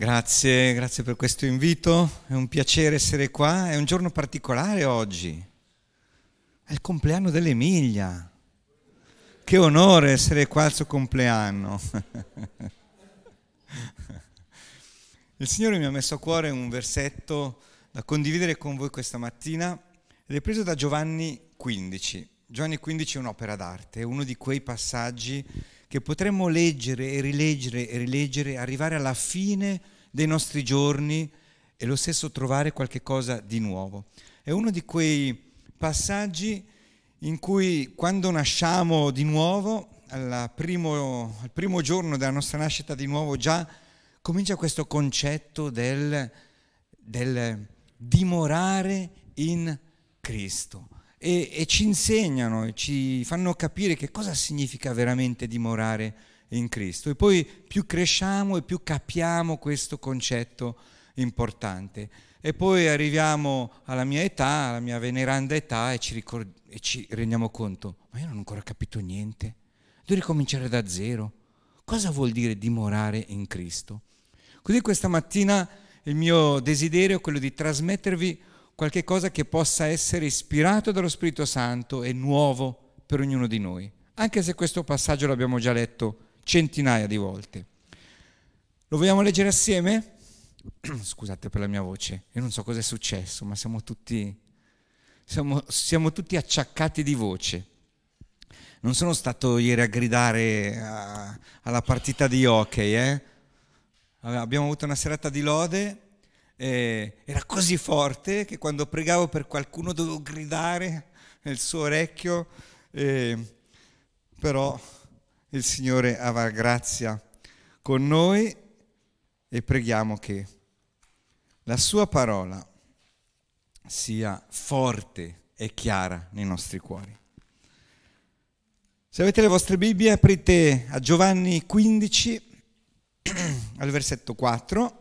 Grazie, grazie per questo invito, è un piacere essere qua, è un giorno particolare oggi, è il compleanno dell'Emilia, che onore essere qua al suo compleanno. Il Signore mi ha messo a cuore un versetto da condividere con voi questa mattina ed è preso da Giovanni 15. Giovanni 15 è un'opera d'arte, è uno di quei passaggi che potremmo leggere e rileggere e rileggere, arrivare alla fine dei nostri giorni e lo stesso trovare qualche cosa di nuovo. È uno di quei passaggi in cui quando nasciamo di nuovo, primo, al primo giorno della nostra nascita di nuovo, già comincia questo concetto del, del dimorare in Cristo e, e ci insegnano e ci fanno capire che cosa significa veramente dimorare in Cristo. E poi più cresciamo e più capiamo questo concetto importante. E poi arriviamo alla mia età, alla mia veneranda età, e ci, ricord- e ci rendiamo conto, ma io non ho ancora capito niente, devo ricominciare da zero. Cosa vuol dire dimorare in Cristo? Così questa mattina il mio desiderio è quello di trasmettervi qualche cosa che possa essere ispirato dallo Spirito Santo e nuovo per ognuno di noi, anche se questo passaggio l'abbiamo già letto centinaia di volte. Lo vogliamo leggere assieme? Scusate per la mia voce, io non so cosa è successo, ma siamo tutti, siamo, siamo tutti acciaccati di voce. Non sono stato ieri a gridare a, alla partita di hockey, eh? abbiamo avuto una serata di lode eh, era così forte che quando pregavo per qualcuno dovevo gridare nel suo orecchio, eh, però il Signore avrà grazia con noi e preghiamo che la sua parola sia forte e chiara nei nostri cuori. Se avete le vostre Bibbie, aprite a Giovanni 15, al versetto 4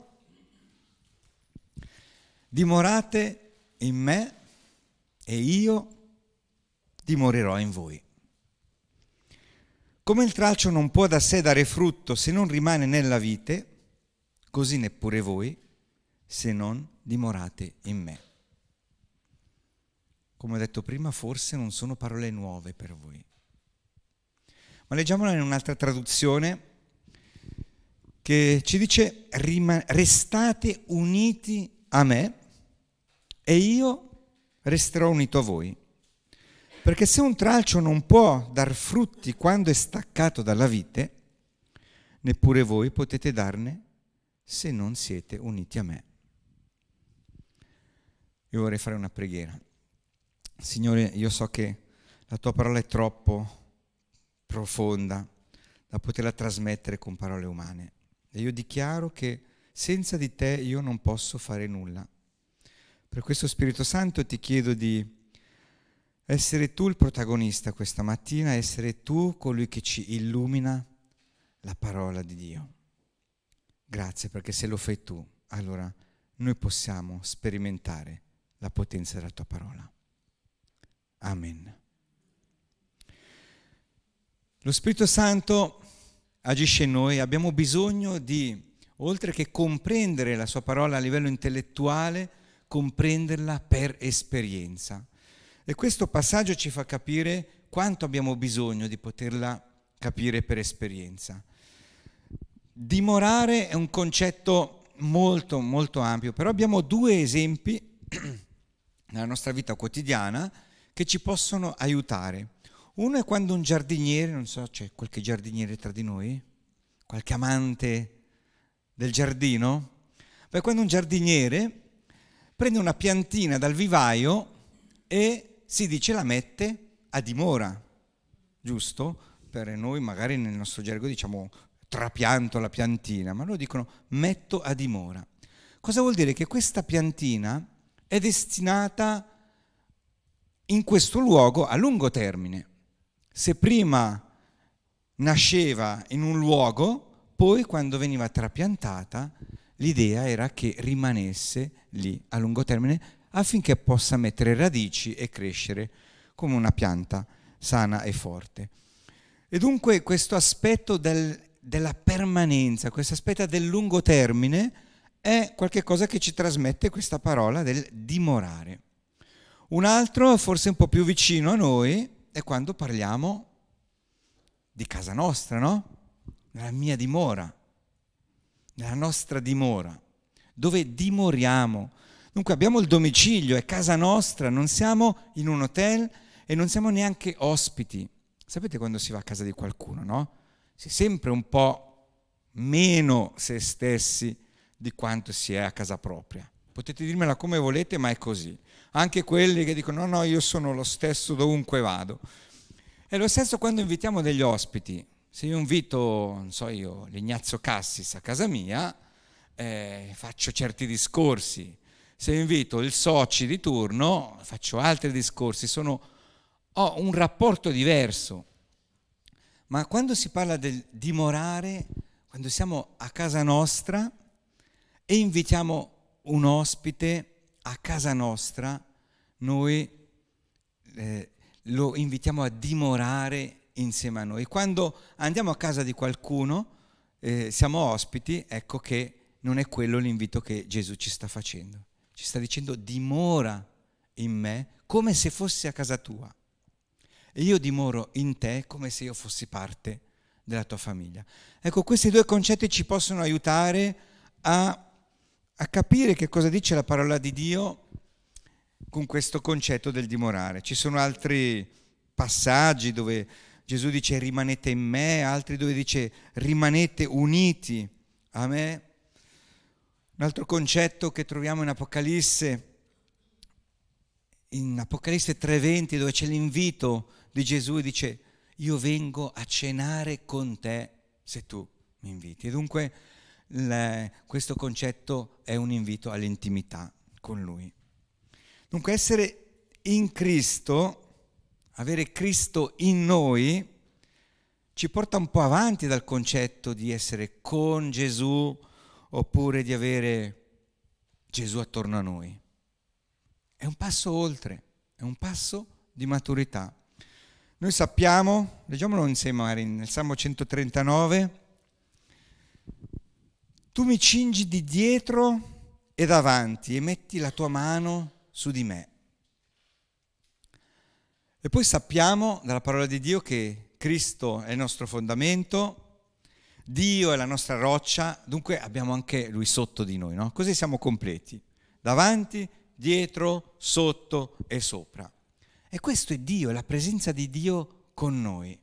dimorate in me e io dimorerò in voi. Come il tralcio non può da sé dare frutto se non rimane nella vite, così neppure voi se non dimorate in me. Come ho detto prima, forse non sono parole nuove per voi. Ma leggiamola in un'altra traduzione che ci dice restate uniti a me e io resterò unito a voi. Perché se un tralcio non può dar frutti quando è staccato dalla vite, neppure voi potete darne se non siete uniti a me. Io vorrei fare una preghiera. Signore, io so che la tua parola è troppo profonda da poterla trasmettere con parole umane. E io dichiaro che senza di te io non posso fare nulla. Per questo Spirito Santo ti chiedo di essere tu il protagonista questa mattina, essere tu colui che ci illumina la parola di Dio. Grazie perché se lo fai tu, allora noi possiamo sperimentare la potenza della tua parola. Amen. Lo Spirito Santo agisce in noi, abbiamo bisogno di, oltre che comprendere la sua parola a livello intellettuale, comprenderla per esperienza. E questo passaggio ci fa capire quanto abbiamo bisogno di poterla capire per esperienza. Dimorare è un concetto molto, molto ampio, però abbiamo due esempi nella nostra vita quotidiana che ci possono aiutare. Uno è quando un giardiniere, non so, c'è qualche giardiniere tra di noi? Qualche amante del giardino? Beh, quando un giardiniere prende una piantina dal vivaio e si dice la mette a dimora, giusto? Per noi magari nel nostro gergo diciamo trapianto la piantina, ma loro dicono metto a dimora. Cosa vuol dire? Che questa piantina è destinata in questo luogo a lungo termine. Se prima nasceva in un luogo, poi quando veniva trapiantata l'idea era che rimanesse lì a lungo termine affinché possa mettere radici e crescere come una pianta sana e forte. E dunque questo aspetto del, della permanenza, questo aspetto del lungo termine è qualcosa che ci trasmette questa parola del dimorare. Un altro, forse un po' più vicino a noi, è quando parliamo di casa nostra, no? Nella mia dimora, nella nostra dimora, dove dimoriamo. Dunque abbiamo il domicilio, è casa nostra, non siamo in un hotel e non siamo neanche ospiti. Sapete quando si va a casa di qualcuno, no? Si è sempre un po' meno se stessi di quanto si è a casa propria. Potete dirmela come volete, ma è così. Anche quelli che dicono no, no, io sono lo stesso dovunque vado. È lo stesso quando invitiamo degli ospiti. Se io invito, non so io, l'Ignazio Cassis a casa mia, eh, faccio certi discorsi. Se invito il soci di turno, faccio altri discorsi. Sono, ho un rapporto diverso. Ma quando si parla del dimorare, quando siamo a casa nostra e invitiamo un ospite a casa nostra, noi eh, lo invitiamo a dimorare insieme a noi. Quando andiamo a casa di qualcuno, eh, siamo ospiti, ecco che non è quello l'invito che Gesù ci sta facendo. Ci sta dicendo dimora in me come se fossi a casa tua. E io dimoro in te come se io fossi parte della tua famiglia. Ecco, questi due concetti ci possono aiutare a, a capire che cosa dice la parola di Dio con questo concetto del dimorare. Ci sono altri passaggi dove Gesù dice rimanete in me, altri dove dice rimanete uniti a me. Un altro concetto che troviamo in Apocalisse, in Apocalisse 3:20, dove c'è l'invito di Gesù e dice io vengo a cenare con te se tu mi inviti. E dunque le, questo concetto è un invito all'intimità con Lui. Dunque essere in Cristo, avere Cristo in noi, ci porta un po' avanti dal concetto di essere con Gesù oppure di avere Gesù attorno a noi. È un passo oltre, è un passo di maturità. Noi sappiamo, leggiamolo insieme magari nel Salmo 139, tu mi cingi di dietro e davanti e metti la tua mano su di me. E poi sappiamo dalla parola di Dio che Cristo è il nostro fondamento, Dio è la nostra roccia, dunque abbiamo anche Lui sotto di noi, no? Così siamo completi, davanti, dietro, sotto e sopra. E questo è Dio, è la presenza di Dio con noi.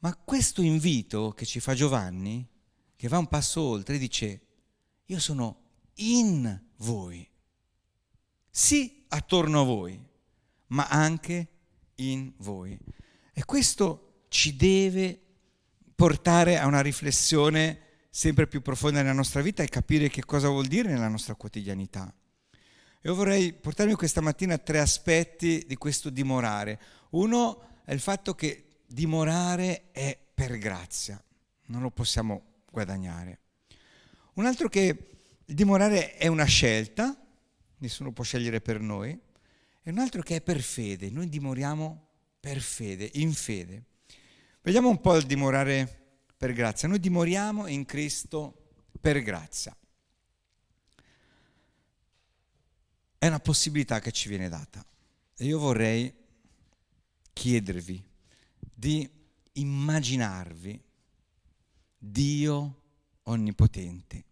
Ma questo invito che ci fa Giovanni, che va un passo oltre, dice, io sono in voi. Sì, attorno a voi, ma anche in voi. E questo ci deve portare a una riflessione sempre più profonda nella nostra vita e capire che cosa vuol dire nella nostra quotidianità. Io vorrei portarvi questa mattina tre aspetti di questo dimorare. Uno è il fatto che dimorare è per grazia, non lo possiamo guadagnare. Un altro che dimorare è una scelta, nessuno può scegliere per noi, e un altro che è per fede, noi dimoriamo per fede, in fede. Vediamo un po' il dimorare per grazia, noi dimoriamo in Cristo per grazia. è una possibilità che ci viene data. E io vorrei chiedervi di immaginarvi Dio onnipotente,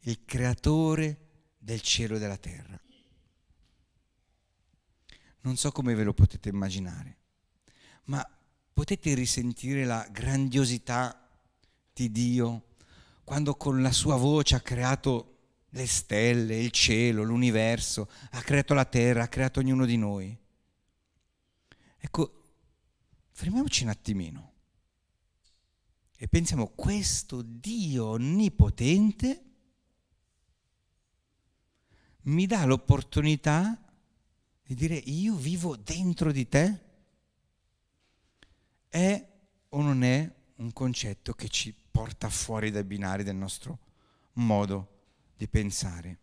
il creatore del cielo e della terra. Non so come ve lo potete immaginare, ma potete risentire la grandiosità di Dio quando con la sua voce ha creato le stelle, il cielo, l'universo, ha creato la terra, ha creato ognuno di noi. Ecco, fermiamoci un attimino e pensiamo, questo Dio onnipotente mi dà l'opportunità di dire io vivo dentro di te? È o non è un concetto che ci porta fuori dai binari del nostro modo di pensare.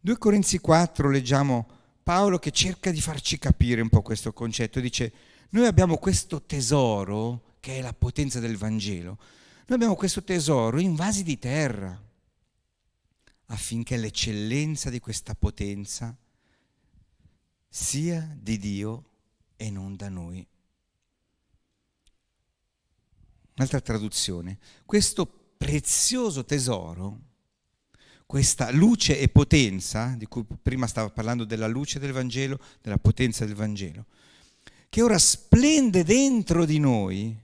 2 Corinzi 4 leggiamo Paolo che cerca di farci capire un po' questo concetto, dice noi abbiamo questo tesoro che è la potenza del Vangelo, noi abbiamo questo tesoro in vasi di terra, affinché l'eccellenza di questa potenza sia di Dio e non da noi. Un'altra traduzione. Questo prezioso tesoro, questa luce e potenza, di cui prima stava parlando della luce del Vangelo, della potenza del Vangelo, che ora splende dentro di noi,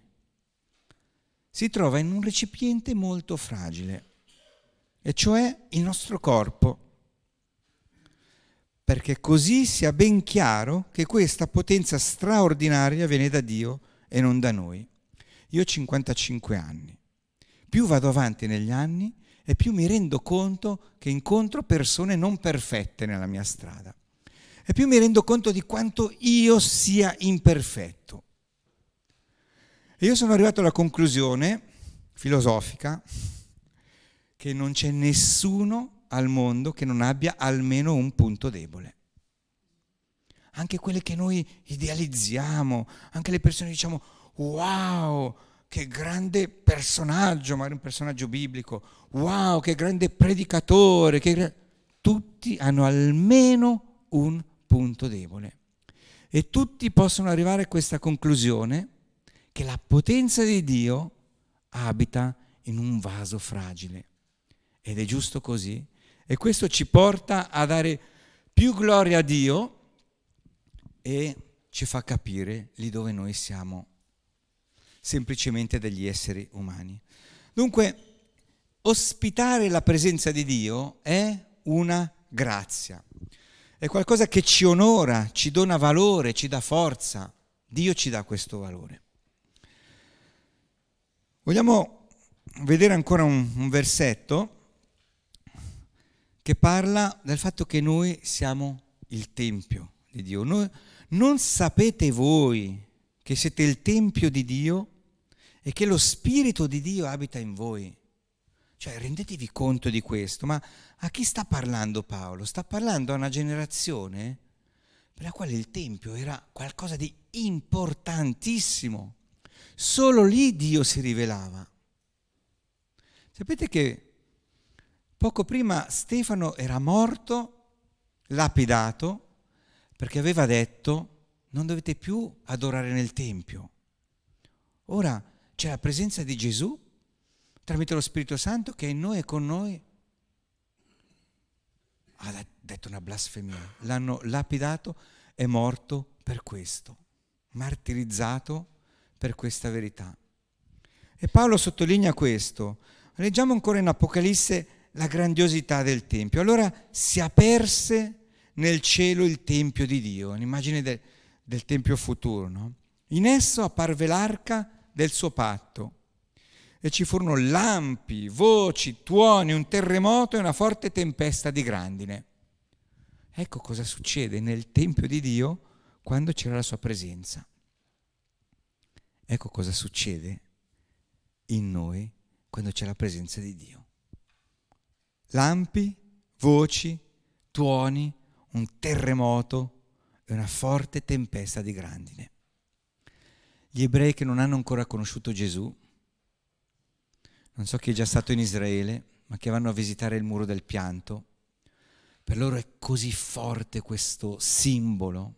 si trova in un recipiente molto fragile, e cioè il nostro corpo, perché così sia ben chiaro che questa potenza straordinaria viene da Dio e non da noi. Io ho 55 anni, più vado avanti negli anni e più mi rendo conto che incontro persone non perfette nella mia strada e più mi rendo conto di quanto io sia imperfetto. E io sono arrivato alla conclusione filosofica che non c'è nessuno al mondo che non abbia almeno un punto debole. Anche quelle che noi idealizziamo, anche le persone diciamo wow, che grande personaggio, magari un personaggio biblico, wow, che grande predicatore, che... tutti hanno almeno un punto debole. E tutti possono arrivare a questa conclusione che la potenza di Dio abita in un vaso fragile. Ed è giusto così. E questo ci porta a dare più gloria a Dio e ci fa capire lì dove noi siamo semplicemente degli esseri umani. Dunque, ospitare la presenza di Dio è una grazia è qualcosa che ci onora, ci dona valore, ci dà forza. Dio ci dà questo valore. Vogliamo vedere ancora un, un versetto che parla del fatto che noi siamo il Tempio di Dio. Noi, non sapete voi che siete il Tempio di Dio e che lo Spirito di Dio abita in voi. Cioè, rendetevi conto di questo, ma a chi sta parlando Paolo? Sta parlando a una generazione per la quale il Tempio era qualcosa di importantissimo. Solo lì Dio si rivelava. Sapete che poco prima Stefano era morto, lapidato, perché aveva detto non dovete più adorare nel Tempio. Ora c'è la presenza di Gesù tramite lo Spirito Santo che è in noi e con noi. Ha detto una blasfemia, l'hanno lapidato, è morto per questo, martirizzato per questa verità. E Paolo sottolinea questo. Leggiamo ancora in Apocalisse la grandiosità del Tempio. Allora si aperse nel cielo il Tempio di Dio, un'immagine de, del Tempio futuro. No? In esso apparve l'arca del suo patto e ci furono lampi, voci, tuoni, un terremoto e una forte tempesta di grandine. Ecco cosa succede nel Tempio di Dio quando c'era la sua presenza. Ecco cosa succede in noi quando c'è la presenza di Dio. Lampi, voci, tuoni, un terremoto e una forte tempesta di grandine. Gli ebrei che non hanno ancora conosciuto Gesù non so chi è già stato in Israele, ma che vanno a visitare il muro del pianto. Per loro è così forte questo simbolo.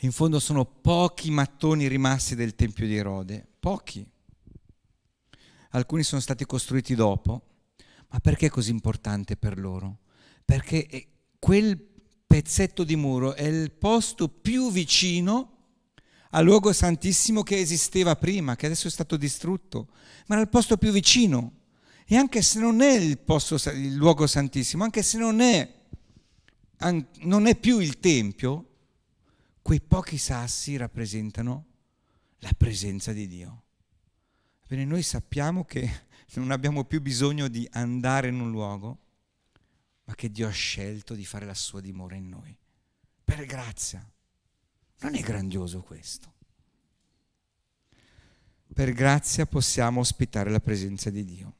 In fondo sono pochi mattoni rimasti del Tempio di Erode, pochi. Alcuni sono stati costruiti dopo, ma perché è così importante per loro? Perché quel pezzetto di muro è il posto più vicino al luogo santissimo che esisteva prima, che adesso è stato distrutto, ma era il posto più vicino. E anche se non è il, posto, il luogo santissimo, anche se non è, non è più il Tempio, quei pochi sassi rappresentano la presenza di Dio. Bene, noi sappiamo che non abbiamo più bisogno di andare in un luogo, ma che Dio ha scelto di fare la sua dimora in noi, per grazia. Non è grandioso questo? Per grazia possiamo ospitare la presenza di Dio.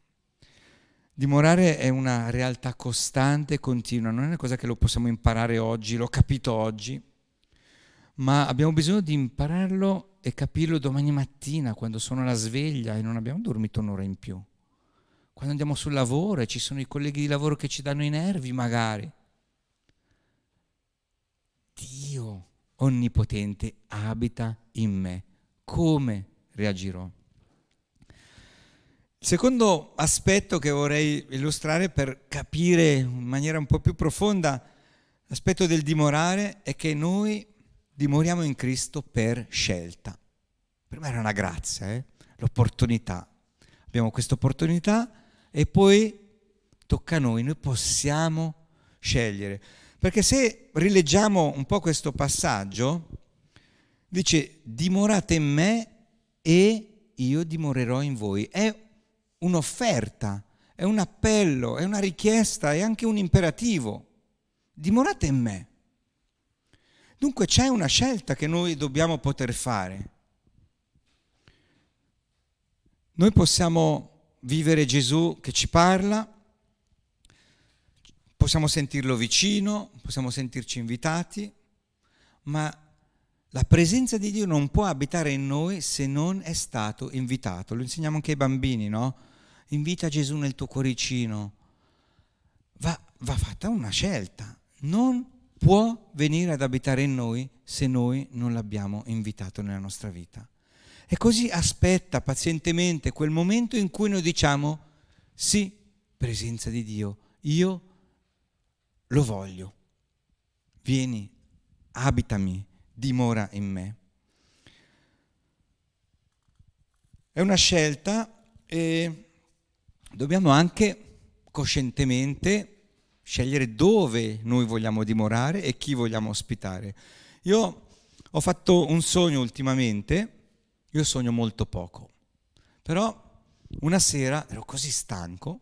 Dimorare è una realtà costante e continua, non è una cosa che lo possiamo imparare oggi, l'ho capito oggi, ma abbiamo bisogno di impararlo e capirlo domani mattina quando sono alla sveglia e non abbiamo dormito un'ora in più, quando andiamo sul lavoro e ci sono i colleghi di lavoro che ci danno i nervi magari. Dio onnipotente abita in me. Come reagirò? Il secondo aspetto che vorrei illustrare per capire in maniera un po' più profonda l'aspetto del dimorare è che noi dimoriamo in Cristo per scelta. Per me era una grazia, eh? l'opportunità. Abbiamo questa opportunità e poi tocca a noi, noi possiamo scegliere. Perché se rileggiamo un po' questo passaggio, dice dimorate in me e io dimorerò in voi. È un'offerta, è un appello, è una richiesta, è anche un imperativo. Dimorate in me. Dunque c'è una scelta che noi dobbiamo poter fare. Noi possiamo vivere Gesù che ci parla, possiamo sentirlo vicino, possiamo sentirci invitati, ma la presenza di Dio non può abitare in noi se non è stato invitato. Lo insegniamo anche ai bambini, no? Invita Gesù nel tuo cuoricino. Va, va fatta una scelta. Non può venire ad abitare in noi se noi non l'abbiamo invitato nella nostra vita. E così aspetta pazientemente quel momento in cui noi diciamo sì, presenza di Dio, io lo voglio. Vieni, abitami, dimora in me. È una scelta e dobbiamo anche coscientemente scegliere dove noi vogliamo dimorare e chi vogliamo ospitare. Io ho fatto un sogno ultimamente, io sogno molto poco, però una sera ero così stanco,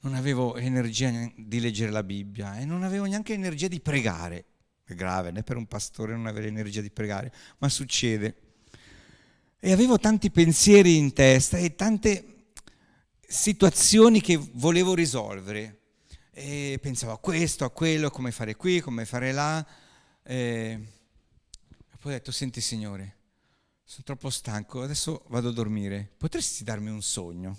non avevo energia di leggere la Bibbia e non avevo neanche energia di pregare. È grave, né per un pastore non avere energia di pregare, ma succede. E avevo tanti pensieri in testa e tante situazioni che volevo risolvere e pensavo a questo, a quello, come fare qui, come fare là. E poi ho detto, senti Signore, sono troppo stanco, adesso vado a dormire, potresti darmi un sogno?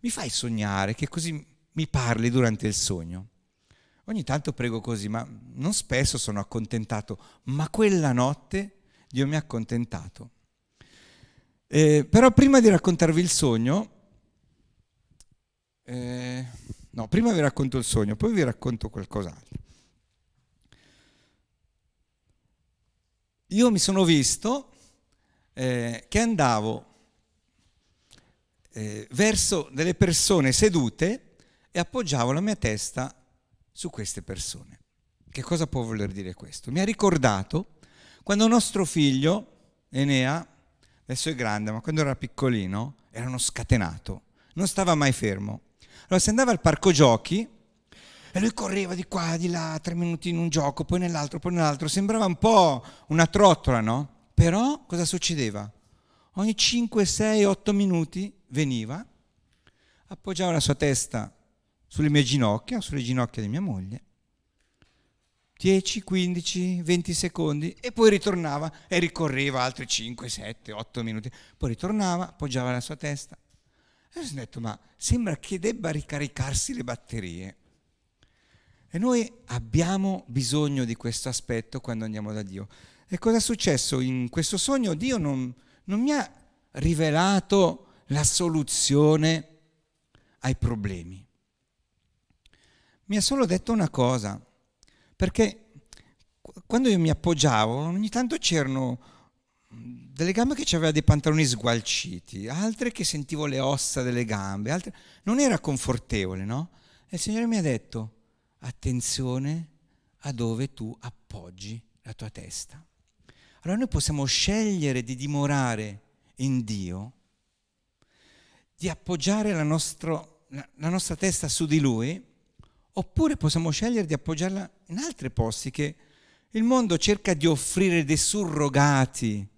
Mi fai sognare, che così mi parli durante il sogno. Ogni tanto prego così, ma non spesso sono accontentato, ma quella notte Dio mi ha accontentato. Eh, però prima di raccontarvi il sogno, eh, No, prima vi racconto il sogno, poi vi racconto qualcos'altro. Io mi sono visto eh, che andavo eh, verso delle persone sedute e appoggiavo la mia testa su queste persone. Che cosa può voler dire questo? Mi ha ricordato quando nostro figlio, Enea, adesso è grande, ma quando era piccolino, era uno scatenato, non stava mai fermo allora si andava al parco giochi e lui correva di qua, di là, tre minuti in un gioco, poi nell'altro, poi nell'altro. Sembrava un po' una trottola, no? Però cosa succedeva? Ogni 5, 6, 8 minuti veniva, appoggiava la sua testa sulle mie ginocchia, sulle ginocchia di mia moglie, 10, 15, 20 secondi e poi ritornava e ricorreva altri 5, 7, 8 minuti. Poi ritornava, appoggiava la sua testa, e ho detto, ma sembra che debba ricaricarsi le batterie. E noi abbiamo bisogno di questo aspetto quando andiamo da Dio. E cosa è successo in questo sogno? Dio non, non mi ha rivelato la soluzione ai problemi. Mi ha solo detto una cosa, perché quando io mi appoggiavo ogni tanto c'erano delle gambe che aveva dei pantaloni sgualciti, altre che sentivo le ossa delle gambe, altre... non era confortevole, no? E il Signore mi ha detto, attenzione a dove tu appoggi la tua testa. Allora noi possiamo scegliere di dimorare in Dio, di appoggiare la, nostro, la nostra testa su di Lui, oppure possiamo scegliere di appoggiarla in altri posti che il mondo cerca di offrire dei surrogati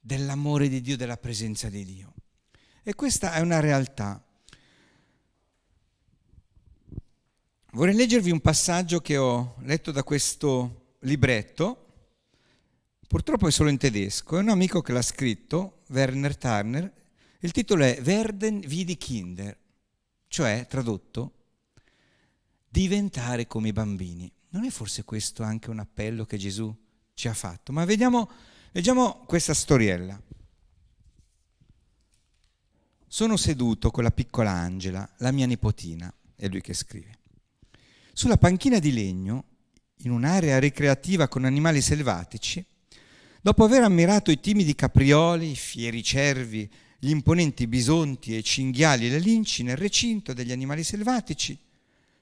dell'amore di Dio, della presenza di Dio. E questa è una realtà. Vorrei leggervi un passaggio che ho letto da questo libretto, purtroppo è solo in tedesco, è un amico che l'ha scritto, Werner Turner, Il titolo è Werden vidi Kinder, cioè tradotto diventare come i bambini. Non è forse questo anche un appello che Gesù ci ha fatto? Ma vediamo, leggiamo questa storiella. Sono seduto con la piccola Angela, la mia nipotina, è lui che scrive. Sulla panchina di legno, in un'area ricreativa con animali selvatici, dopo aver ammirato i timidi caprioli, i fieri cervi, gli imponenti bisonti e cinghiali e le linci nel recinto degli animali selvatici,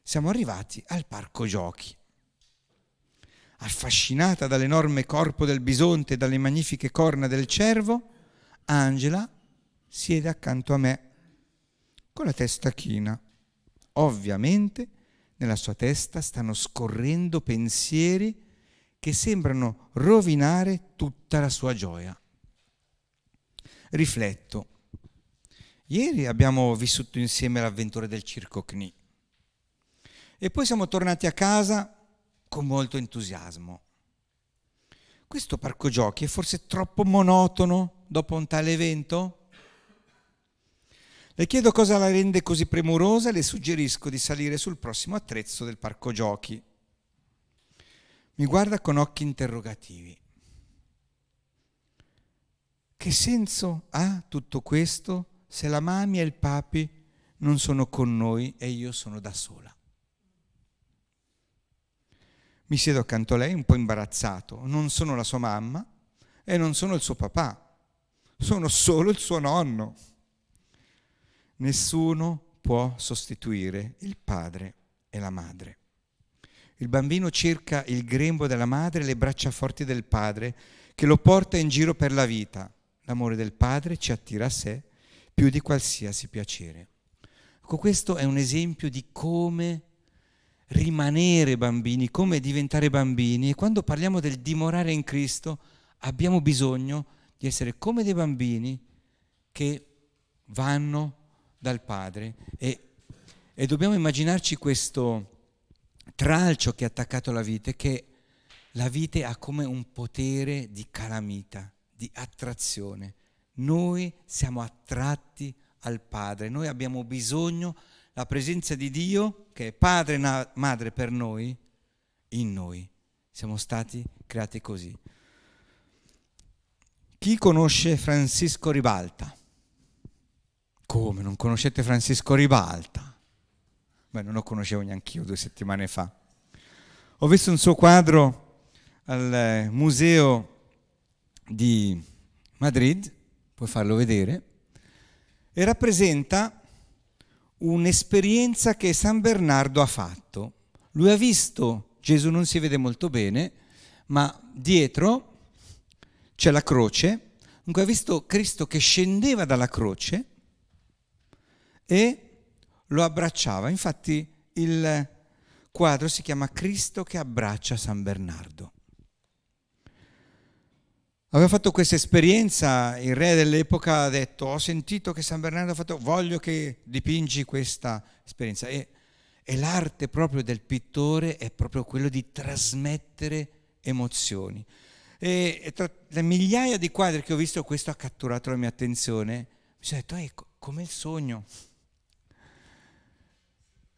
siamo arrivati al parco giochi. Affascinata dall'enorme corpo del bisonte e dalle magnifiche corna del cervo, Angela siede accanto a me con la testa china. Ovviamente nella sua testa stanno scorrendo pensieri che sembrano rovinare tutta la sua gioia. Rifletto. Ieri abbiamo vissuto insieme l'avventura del circo CNI e poi siamo tornati a casa con molto entusiasmo. Questo parco giochi è forse troppo monotono dopo un tale evento? Le chiedo cosa la rende così premurosa e le suggerisco di salire sul prossimo attrezzo del parco giochi. Mi guarda con occhi interrogativi. Che senso ha tutto questo se la mami e il papi non sono con noi e io sono da sola? Mi siedo accanto a lei un po' imbarazzato. Non sono la sua mamma e non sono il suo papà. Sono solo il suo nonno. Nessuno può sostituire il padre e la madre. Il bambino cerca il grembo della madre e le braccia forti del padre che lo porta in giro per la vita. L'amore del padre ci attira a sé più di qualsiasi piacere. Ecco, questo è un esempio di come rimanere bambini, come diventare bambini e quando parliamo del dimorare in Cristo abbiamo bisogno di essere come dei bambini che vanno dal Padre e, e dobbiamo immaginarci questo tralcio che è attaccato alla vite, che la vite ha come un potere di calamita, di attrazione. Noi siamo attratti al Padre, noi abbiamo bisogno la presenza di Dio, che è Padre e Madre per noi, in noi. Siamo stati creati così. Chi conosce Francisco Ribalta? Come, non conoscete Francisco Ribalta? Beh, non lo conoscevo neanche io due settimane fa. Ho visto un suo quadro al museo di Madrid, puoi farlo vedere, e rappresenta un'esperienza che San Bernardo ha fatto. Lui ha visto, Gesù non si vede molto bene, ma dietro c'è la croce, dunque ha visto Cristo che scendeva dalla croce e lo abbracciava. Infatti il quadro si chiama Cristo che abbraccia San Bernardo. Aveva fatto questa esperienza, il re dell'epoca ha detto, ho sentito che San Bernardo ha fatto, voglio che dipingi questa esperienza. E, e l'arte proprio del pittore è proprio quello di trasmettere emozioni. E, e, tra le migliaia di quadri che ho visto, questo ha catturato la mia attenzione. Mi sono detto, ecco, come il sogno.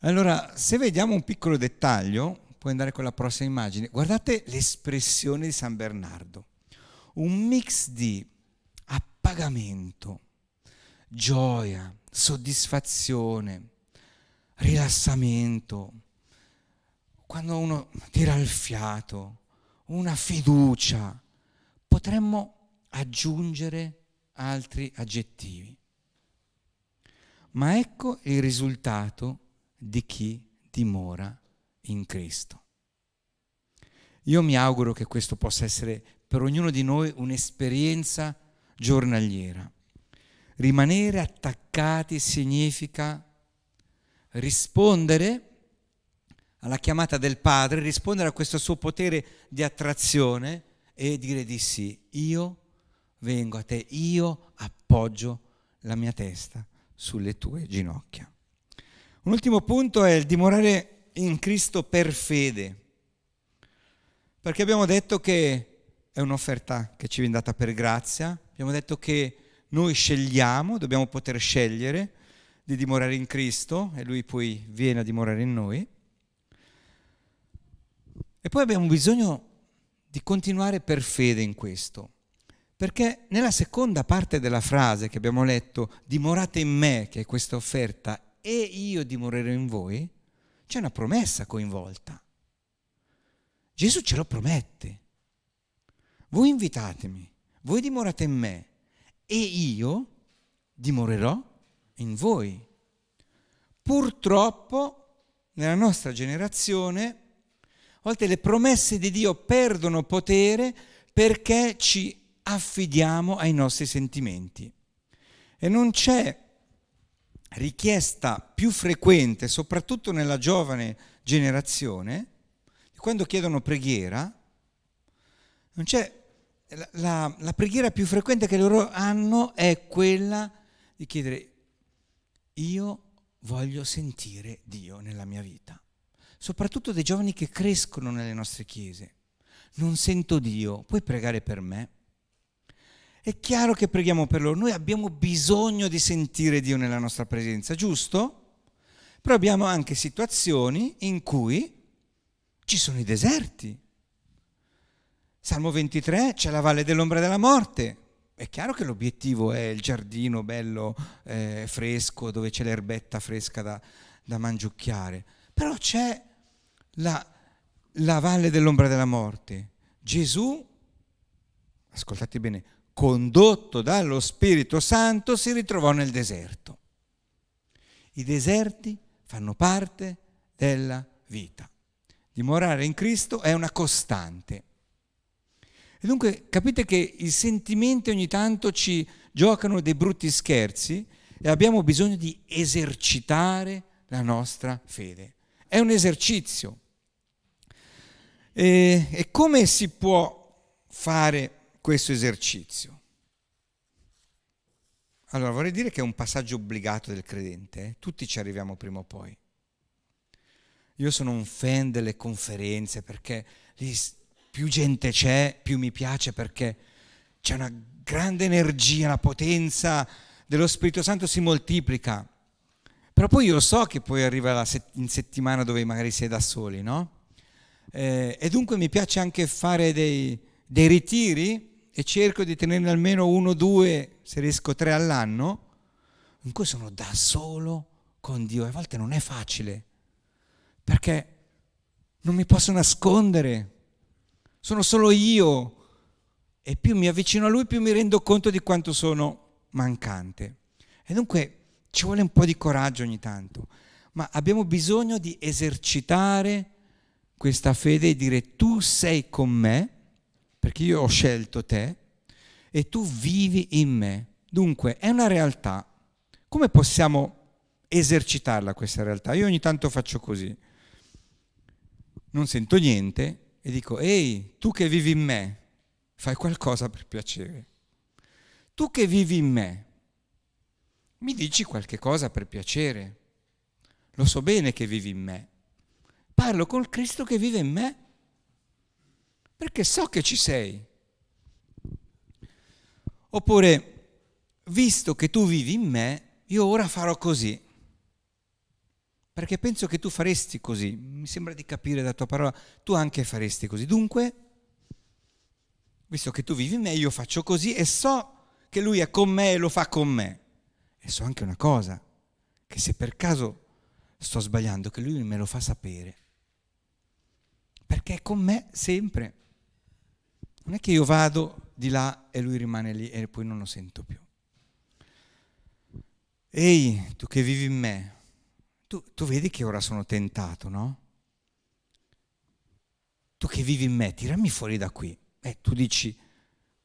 Allora, se vediamo un piccolo dettaglio, puoi andare con la prossima immagine, guardate l'espressione di San Bernardo. Un mix di appagamento, gioia, soddisfazione, rilassamento, quando uno tira il fiato, una fiducia, potremmo aggiungere altri aggettivi. Ma ecco il risultato di chi dimora in Cristo. Io mi auguro che questo possa essere per ognuno di noi un'esperienza giornaliera. Rimanere attaccati significa rispondere alla chiamata del Padre, rispondere a questo suo potere di attrazione e dire di sì. Io vengo a te, io appoggio la mia testa sulle tue ginocchia. Un ultimo punto è il dimorare in Cristo per fede, perché abbiamo detto che è un'offerta che ci viene data per grazia. Abbiamo detto che noi scegliamo, dobbiamo poter scegliere di dimorare in Cristo e Lui poi viene a dimorare in noi. E poi abbiamo bisogno di continuare per fede in questo, perché nella seconda parte della frase che abbiamo letto, dimorate in me, che è questa offerta, e io dimorerò in voi, c'è una promessa coinvolta. Gesù ce lo promette. Voi invitatemi, voi dimorate in me e io dimorerò in voi. Purtroppo nella nostra generazione a volte le promesse di Dio perdono potere perché ci affidiamo ai nostri sentimenti. E non c'è richiesta più frequente, soprattutto nella giovane generazione, quando chiedono preghiera, non c'è la, la, la, preghiera più frequente che loro hanno è quella di chiedere io voglio sentire Dio nella mia vita. Soprattutto dei giovani che crescono nelle nostre chiese. Non sento Dio, puoi pregare per me? È chiaro che preghiamo per loro, noi abbiamo bisogno di sentire Dio nella nostra presenza, giusto? Però abbiamo anche situazioni in cui ci sono i deserti. Salmo 23 c'è la valle dell'ombra della morte. È chiaro che l'obiettivo è il giardino bello, eh, fresco, dove c'è l'erbetta fresca da, da mangiucchiare. Però c'è la, la valle dell'ombra della morte. Gesù, ascoltate bene, condotto dallo Spirito Santo, si ritrovò nel deserto. I deserti fanno parte della vita dimorare in Cristo è una costante. E dunque capite che i sentimenti ogni tanto ci giocano dei brutti scherzi e abbiamo bisogno di esercitare la nostra fede. È un esercizio. E, e come si può fare questo esercizio? Allora vorrei dire che è un passaggio obbligato del credente, eh? tutti ci arriviamo prima o poi. Io sono un fan delle conferenze perché lì più gente c'è, più mi piace perché c'è una grande energia, la potenza dello Spirito Santo si moltiplica. Però poi io so che poi arriva set- in settimana dove magari è da soli, no? Eh, e dunque mi piace anche fare dei, dei ritiri e cerco di tenerne almeno uno due, se riesco tre all'anno, in cui sono da solo con Dio. a volte non è facile perché non mi posso nascondere, sono solo io e più mi avvicino a lui più mi rendo conto di quanto sono mancante. E dunque ci vuole un po' di coraggio ogni tanto, ma abbiamo bisogno di esercitare questa fede e dire tu sei con me, perché io ho scelto te, e tu vivi in me. Dunque è una realtà. Come possiamo esercitarla questa realtà? Io ogni tanto faccio così non sento niente e dico, ehi, tu che vivi in me, fai qualcosa per piacere. Tu che vivi in me, mi dici qualche cosa per piacere. Lo so bene che vivi in me. Parlo col Cristo che vive in me, perché so che ci sei. Oppure, visto che tu vivi in me, io ora farò così perché penso che tu faresti così, mi sembra di capire da tua parola, tu anche faresti così. Dunque, visto che tu vivi in me, io faccio così e so che lui è con me e lo fa con me. E so anche una cosa, che se per caso sto sbagliando, che lui me lo fa sapere. Perché è con me sempre. Non è che io vado di là e lui rimane lì e poi non lo sento più. Ehi, tu che vivi in me, tu, tu vedi che ora sono tentato, no? Tu che vivi in me, tirami fuori da qui. Eh, tu dici,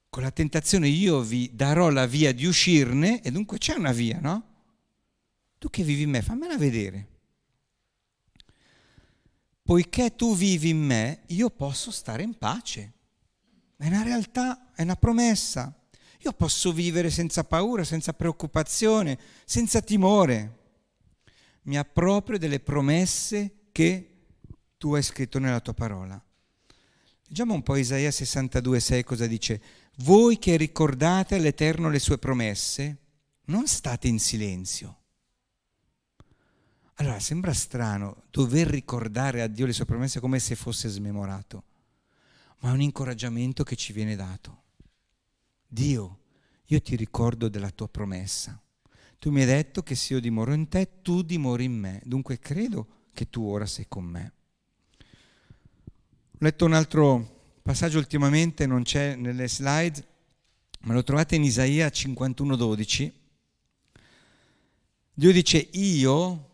con la tentazione io vi darò la via di uscirne e dunque c'è una via, no? Tu che vivi in me, fammela vedere. Poiché tu vivi in me, io posso stare in pace. È una realtà, è una promessa. Io posso vivere senza paura, senza preoccupazione, senza timore mi approprio delle promesse che tu hai scritto nella tua parola. Leggiamo un po' Isaia 62, 6 cosa dice. Voi che ricordate all'Eterno le sue promesse, non state in silenzio. Allora, sembra strano dover ricordare a Dio le sue promesse come se fosse smemorato, ma è un incoraggiamento che ci viene dato. Dio, io ti ricordo della tua promessa. Tu mi hai detto che se io dimoro in te, tu dimori in me. Dunque credo che tu ora sei con me. Ho letto un altro passaggio ultimamente, non c'è nelle slide, ma lo trovate in Isaia 51:12. Dio dice, io,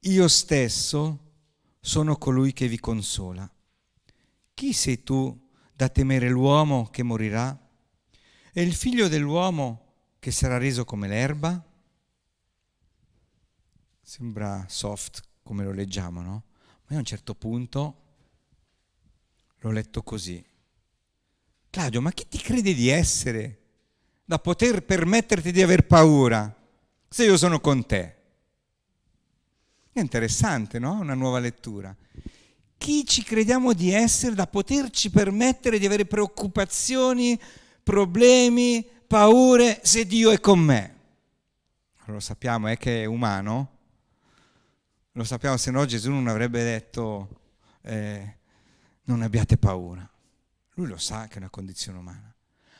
io stesso, sono colui che vi consola. Chi sei tu da temere l'uomo che morirà? E il figlio dell'uomo che sarà reso come l'erba? Sembra soft come lo leggiamo, no? Ma io a un certo punto l'ho letto così. Claudio, ma chi ti credi di essere da poter permetterti di aver paura se io sono con te? È interessante, no? Una nuova lettura. Chi ci crediamo di essere da poterci permettere di avere preoccupazioni, problemi, paure se Dio è con me? Lo sappiamo, è che è umano. Lo sappiamo, se no Gesù non avrebbe detto eh, non abbiate paura. Lui lo sa che è una condizione umana.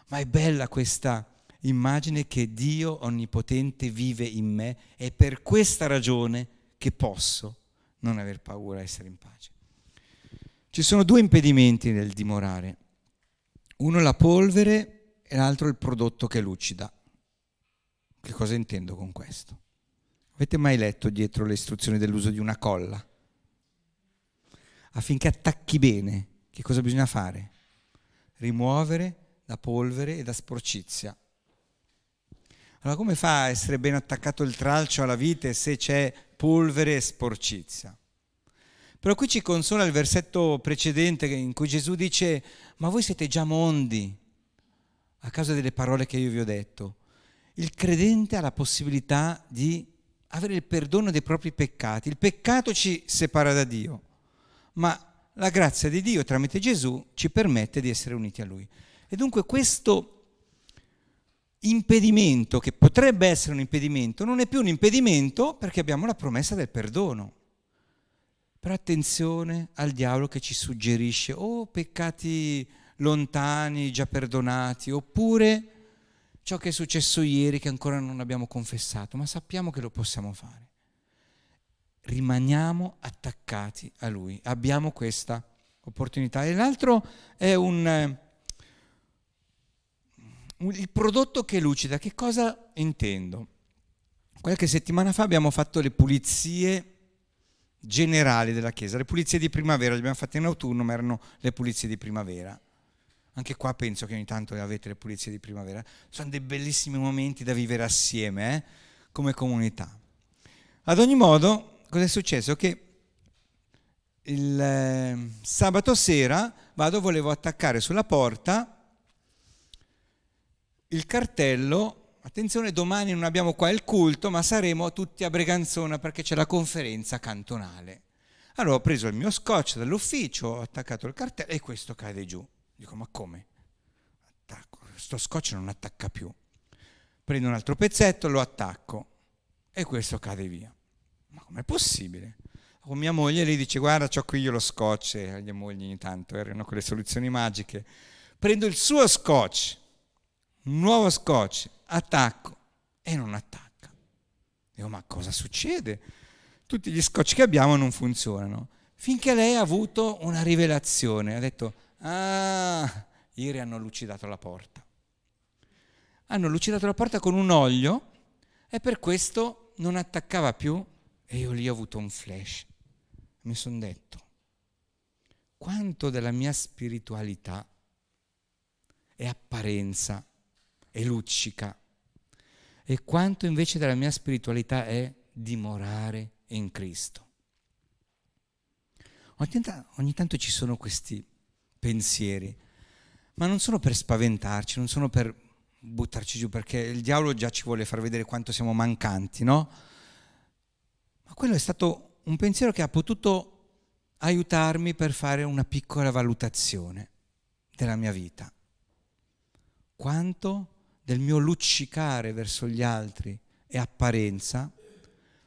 Ma è bella questa immagine che Dio onnipotente vive in me e per questa ragione che posso non aver paura, essere in pace. Ci sono due impedimenti nel dimorare. Uno la polvere e l'altro il prodotto che lucida. Che cosa intendo con questo? Avete mai letto dietro le istruzioni dell'uso di una colla? Affinché attacchi bene, che cosa bisogna fare? Rimuovere da polvere e da sporcizia. Allora come fa a essere ben attaccato il tralcio alla vite se c'è polvere e sporcizia? Però qui ci consola il versetto precedente in cui Gesù dice, ma voi siete già mondi a causa delle parole che io vi ho detto. Il credente ha la possibilità di avere il perdono dei propri peccati. Il peccato ci separa da Dio, ma la grazia di Dio tramite Gesù ci permette di essere uniti a Lui. E dunque questo impedimento, che potrebbe essere un impedimento, non è più un impedimento perché abbiamo la promessa del perdono. Però attenzione al diavolo che ci suggerisce o oh, peccati lontani, già perdonati, oppure ciò che è successo ieri che ancora non abbiamo confessato, ma sappiamo che lo possiamo fare. Rimaniamo attaccati a Lui, abbiamo questa opportunità. E l'altro è un, un, il prodotto che lucida. Che cosa intendo? Qualche settimana fa abbiamo fatto le pulizie generali della Chiesa, le pulizie di primavera, le abbiamo fatte in autunno, ma erano le pulizie di primavera. Anche qua penso che ogni tanto avete le pulizie di primavera. Sono dei bellissimi momenti da vivere assieme, eh? come comunità. Ad ogni modo, cosa è successo? Che il eh, sabato sera vado, volevo attaccare sulla porta il cartello, attenzione, domani non abbiamo qua il culto, ma saremo tutti a Breganzona perché c'è la conferenza cantonale. Allora ho preso il mio scotch dall'ufficio, ho attaccato il cartello e questo cade giù. Dico, ma come? Attacco. Sto scotch non attacca più. Prendo un altro pezzetto, lo attacco e questo cade via. Ma com'è possibile? Con mia moglie lei dice, guarda, ho qui io lo scotch, e le mogli ogni tanto erano quelle soluzioni magiche. Prendo il suo scotch, un nuovo scotch, attacco e non attacca. Dico, ma cosa succede? Tutti gli scotch che abbiamo non funzionano. Finché lei ha avuto una rivelazione, ha detto, Ah, ieri hanno lucidato la porta. Hanno lucidato la porta con un olio e per questo non attaccava più e io lì ho avuto un flash. Mi sono detto, quanto della mia spiritualità è apparenza, è luccica, e quanto invece della mia spiritualità è dimorare in Cristo. Ogni tanto, ogni tanto ci sono questi pensieri, ma non sono per spaventarci, non sono per buttarci giù, perché il diavolo già ci vuole far vedere quanto siamo mancanti, no? Ma quello è stato un pensiero che ha potuto aiutarmi per fare una piccola valutazione. della mia vita, quanto del mio luccicare verso gli altri è apparenza,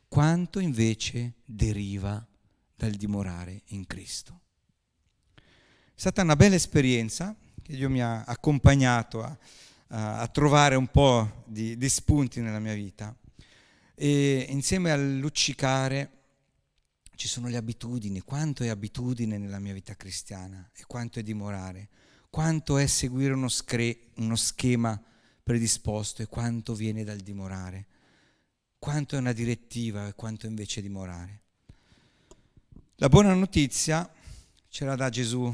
quanto invece deriva dal dimorare in Cristo. È stata una bella esperienza che Dio mi ha accompagnato a, a, a trovare un po' di, di spunti nella mia vita. E insieme al luccicare ci sono le abitudini, quanto è abitudine nella mia vita cristiana e quanto è dimorare, quanto è seguire uno, scre- uno schema predisposto e quanto viene dal dimorare, quanto è una direttiva e quanto invece dimorare. La buona notizia ce la dà Gesù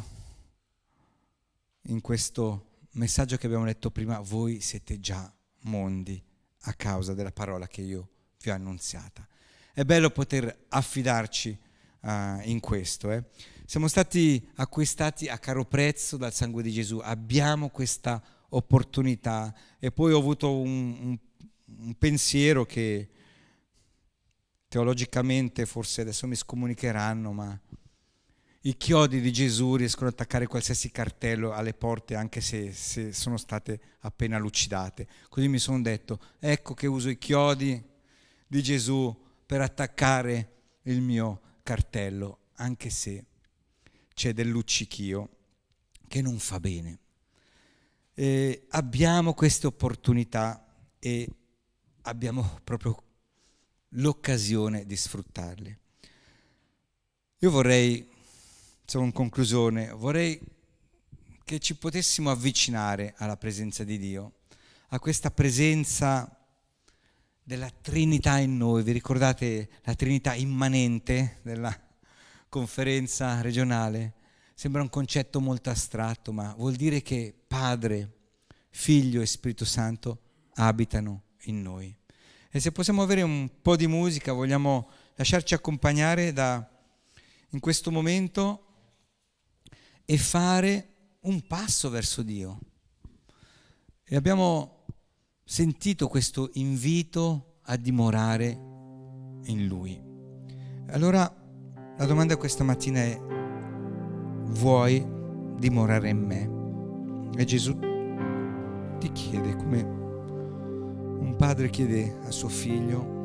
in questo messaggio che abbiamo letto prima, voi siete già mondi a causa della parola che io vi ho annunziata. È bello poter affidarci uh, in questo. Eh. Siamo stati acquistati a caro prezzo dal sangue di Gesù, abbiamo questa opportunità e poi ho avuto un, un, un pensiero che teologicamente forse adesso mi scomunicheranno, ma i chiodi di Gesù riescono ad attaccare qualsiasi cartello alle porte anche se, se, sono state appena lucidate. Così mi sono detto, ecco che uso i chiodi di Gesù per attaccare il mio cartello, anche se c'è del luccichio che non fa bene. E abbiamo queste opportunità e abbiamo proprio l'occasione di sfruttarle. Io vorrei, insomma in conclusione, vorrei che ci potessimo avvicinare alla presenza di Dio, a questa presenza della Trinità in noi. Vi ricordate la Trinità immanente della conferenza regionale? Sembra un concetto molto astratto, ma vuol dire che Padre, Figlio e Spirito Santo abitano in noi. E se possiamo avere un po' di musica, vogliamo lasciarci accompagnare da, in questo momento e fare un passo verso Dio. E abbiamo sentito questo invito a dimorare in Lui. Allora la domanda questa mattina è, vuoi dimorare in me? E Gesù ti chiede come un padre chiede a suo figlio,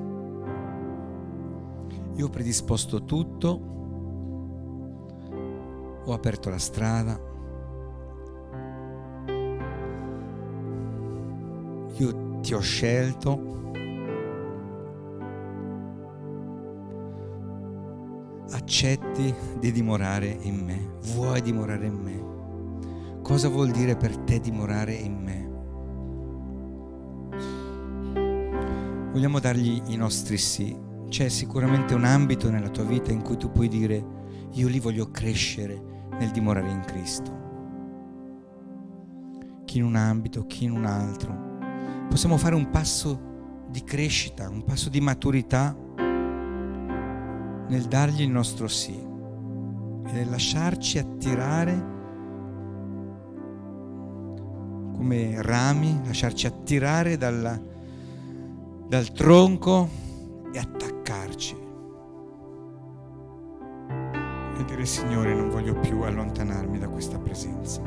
io ho predisposto tutto, ho aperto la strada, io ti ho scelto, accetti di dimorare in me, vuoi dimorare in me. Cosa vuol dire per te dimorare in me? vogliamo dargli i nostri sì. C'è sicuramente un ambito nella tua vita in cui tu puoi dire io lì voglio crescere nel dimorare in Cristo. Chi in un ambito, chi in un altro. Possiamo fare un passo di crescita, un passo di maturità nel dargli il nostro sì e nel lasciarci attirare come rami, lasciarci attirare dalla dal tronco e attaccarci. E dire Signore non voglio più allontanarmi da questa presenza.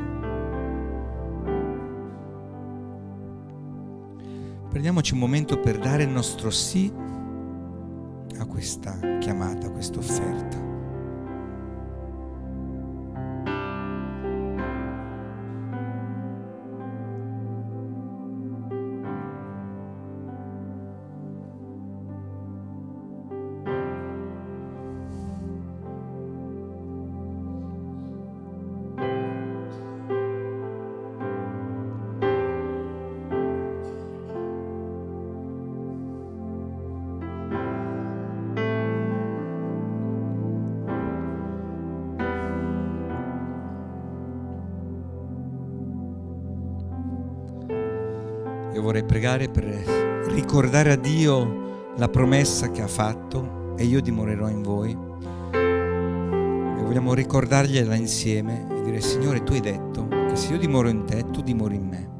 Prendiamoci un momento per dare il nostro sì a questa chiamata, a questa offerta. Vorrei pregare per ricordare a Dio la promessa che ha fatto e io dimorerò in voi. E vogliamo ricordargliela insieme e dire Signore tu hai detto che se io dimoro in te tu dimori in me.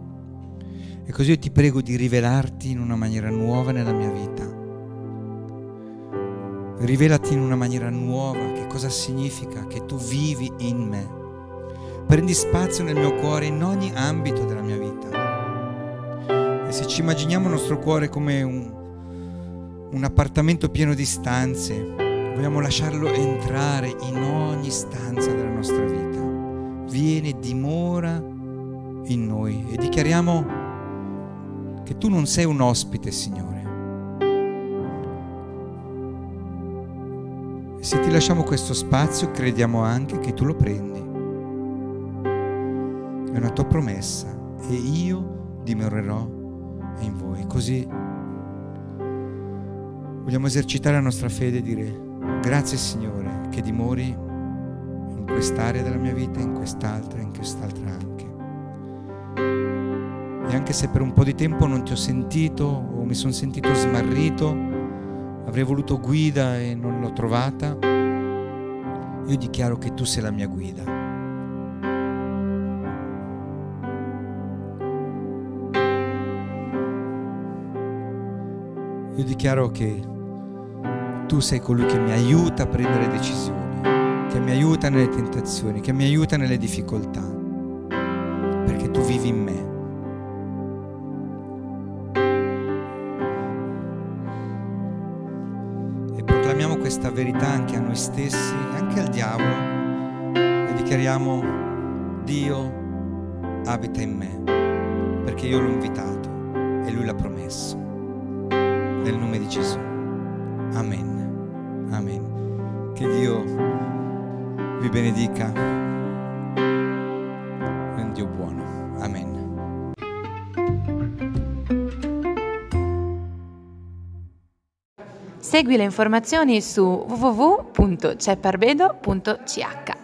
E così io ti prego di rivelarti in una maniera nuova nella mia vita. Rivelati in una maniera nuova che cosa significa che tu vivi in me prendi spazio nel mio cuore in ogni ambito della mia vita. Se ci immaginiamo il nostro cuore come un, un appartamento pieno di stanze, vogliamo lasciarlo entrare in ogni stanza della nostra vita. Viene, dimora in noi e dichiariamo che tu non sei un ospite, Signore. E se ti lasciamo questo spazio, crediamo anche che tu lo prendi. È una tua promessa e io dimorerò in voi. Così vogliamo esercitare la nostra fede e dire grazie Signore che dimori in quest'area della mia vita, in quest'altra, in quest'altra anche. E anche se per un po' di tempo non ti ho sentito o mi sono sentito smarrito, avrei voluto guida e non l'ho trovata, io dichiaro che tu sei la mia guida. Io dichiaro che tu sei colui che mi aiuta a prendere decisioni, che mi aiuta nelle tentazioni, che mi aiuta nelle difficoltà, perché tu vivi in me. questa verità anche a noi stessi e anche al diavolo e dichiariamo Dio abita in me perché io l'ho invitato e lui l'ha promesso. Nel nome di Gesù. Amen. Amen. Che Dio vi benedica. Un Dio buono. Amen. Segui le informazioni su www.cepparbedo.ch.